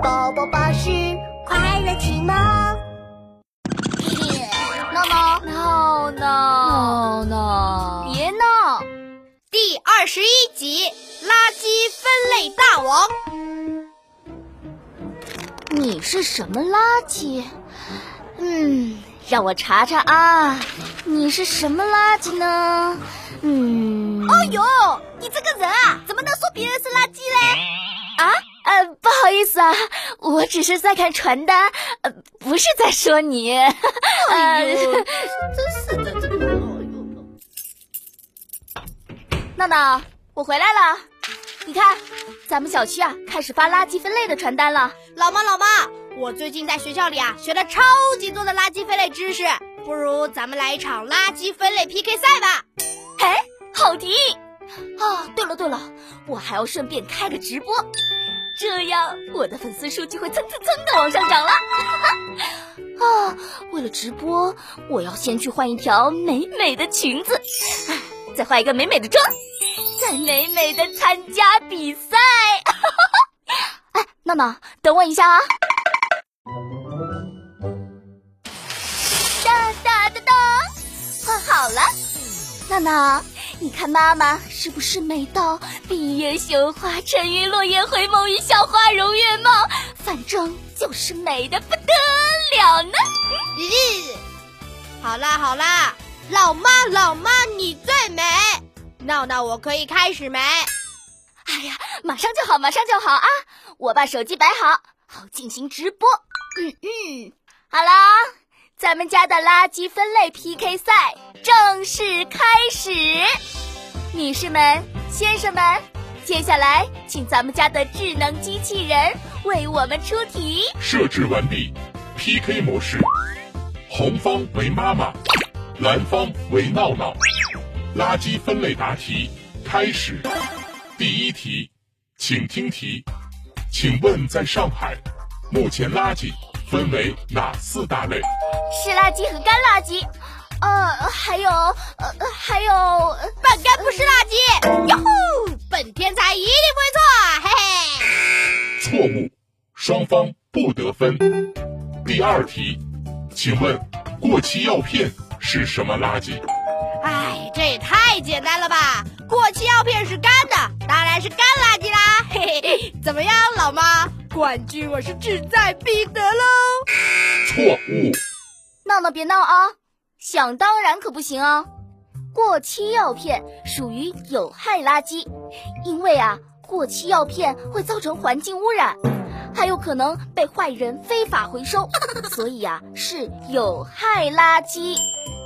宝宝巴士快乐启蒙。闹闹闹闹闹闹，别闹！第二十一集，垃圾分类大王。你是什么垃圾？嗯，让我查查啊，你是什么垃圾呢？嗯，哦呦，你这个人啊，怎么能说别人是垃圾嘞？啊，呃，不好意思啊，我只是在看传单，呃，不是在说你。哎呦，真是的，这个。闹闹，我回来了。你看，咱们小区啊，开始发垃圾分类的传单了。老妈，老妈，我最近在学校里啊，学了超级多的垃圾分类知识，不如咱们来一场垃圾分类 PK 赛吧？哎，好提议！啊，对了对了，我还要顺便开个直播，这样我的粉丝数就会蹭蹭蹭的往上涨了。啊，为了直播，我要先去换一条美美的裙子，再化一个美美的妆，再美美的参加比赛。哎，闹闹，等我一下啊！哒哒哒哒，换好了，闹闹。你看妈妈是不是美到闭月羞花、沉鱼落雁、回眸一笑、花容月貌，反正就是美的不得了呢？咦，好啦好啦，老妈老妈你最美，闹闹我可以开始没？哎呀，马上就好，马上就好啊！我把手机摆好，好进行直播。嗯嗯，好啦，咱们家的垃圾分类 PK 赛正式开始。女士们、先生们，接下来请咱们家的智能机器人为我们出题。设置完毕，PK 模式，红方为妈妈，蓝方为闹闹。垃圾分类答题开始。第一题，请听题，请问在上海，目前垃圾分为哪四大类？湿垃圾和干垃圾。呃，还有，呃，还有，半干不湿垃圾。哟吼，本天才一定不会错，嘿嘿。错误，双方不得分。第二题，请问过期药片是什么垃圾？哎，这也太简单了吧！过期药片是干的，当然是干垃圾啦。嘿嘿，怎么样，老妈？冠军我是志在必得喽。错误。闹闹别闹啊！想当然可不行啊！过期药片属于有害垃圾，因为啊，过期药片会造成环境污染，还有可能被坏人非法回收，所以啊，是有害垃圾。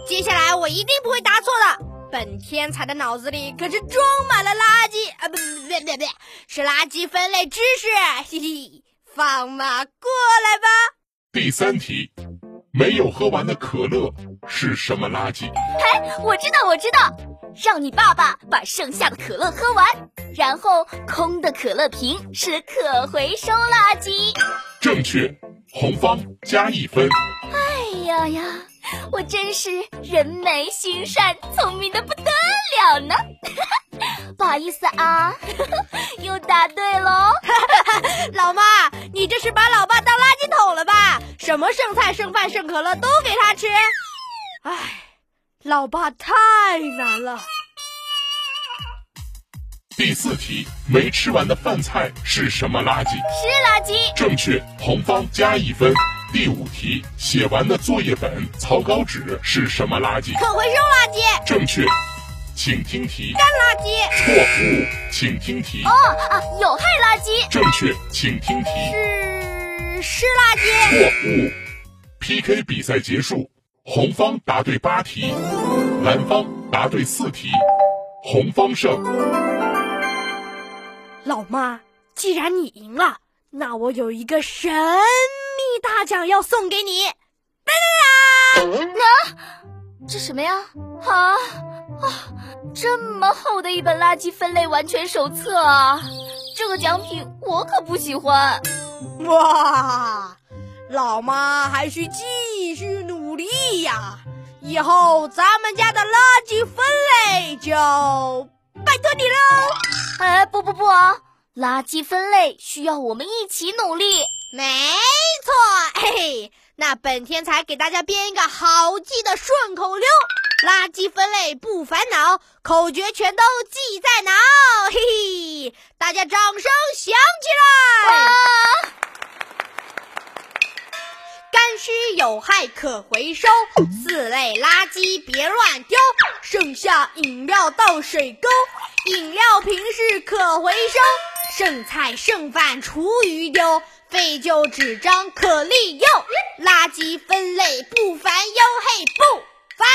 接下来我一定不会答错的，本天才的脑子里可是装满了垃圾啊！不不不不不，是垃圾分类知识，嘿嘿，放马过来吧！第三题。没有喝完的可乐是什么垃圾？嘿，我知道，我知道，让你爸爸把剩下的可乐喝完，然后空的可乐瓶是可回收垃圾。正确，红方加一分。哎呀呀，我真是人美心善，聪明的不得了呢。不好意思啊，又答对喽。老妈，你这是把老爸当垃圾桶了吧？什么剩菜、剩饭、剩可乐都给他吃。唉，老爸太难了。第四题，没吃完的饭菜是什么垃圾？是垃圾。正确，红方加一分。第五题，写完的作业本、草稿纸是什么垃圾？可回收垃圾。正确。请听题，干垃圾。错误，请听题。哦啊，有害垃圾。正确，请听题。是湿垃圾。错误。PK 比赛结束，红方答对八题，蓝方答对四题，红方胜。老妈，既然你赢了，那我有一个神秘大奖要送给你。哒哒哒！那这什么呀？啊！啊，这么厚的一本垃圾分类完全手册啊！这个奖品我可不喜欢。哇，老妈还需继续努力呀！以后咱们家的垃圾分类就拜托你喽。哎，不不不，垃圾分类需要我们一起努力。没错，嘿嘿，那本天才给大家编一个好记的顺口溜：垃圾分类不烦恼，口诀全都记在脑。嘿嘿，大家掌声响起来！干湿有害可回收，四类垃圾别乱丢，剩下饮料倒水沟，饮料瓶是可回收，剩菜剩饭厨余丢。废旧纸张可利用，垃圾分类不烦忧，嘿不烦。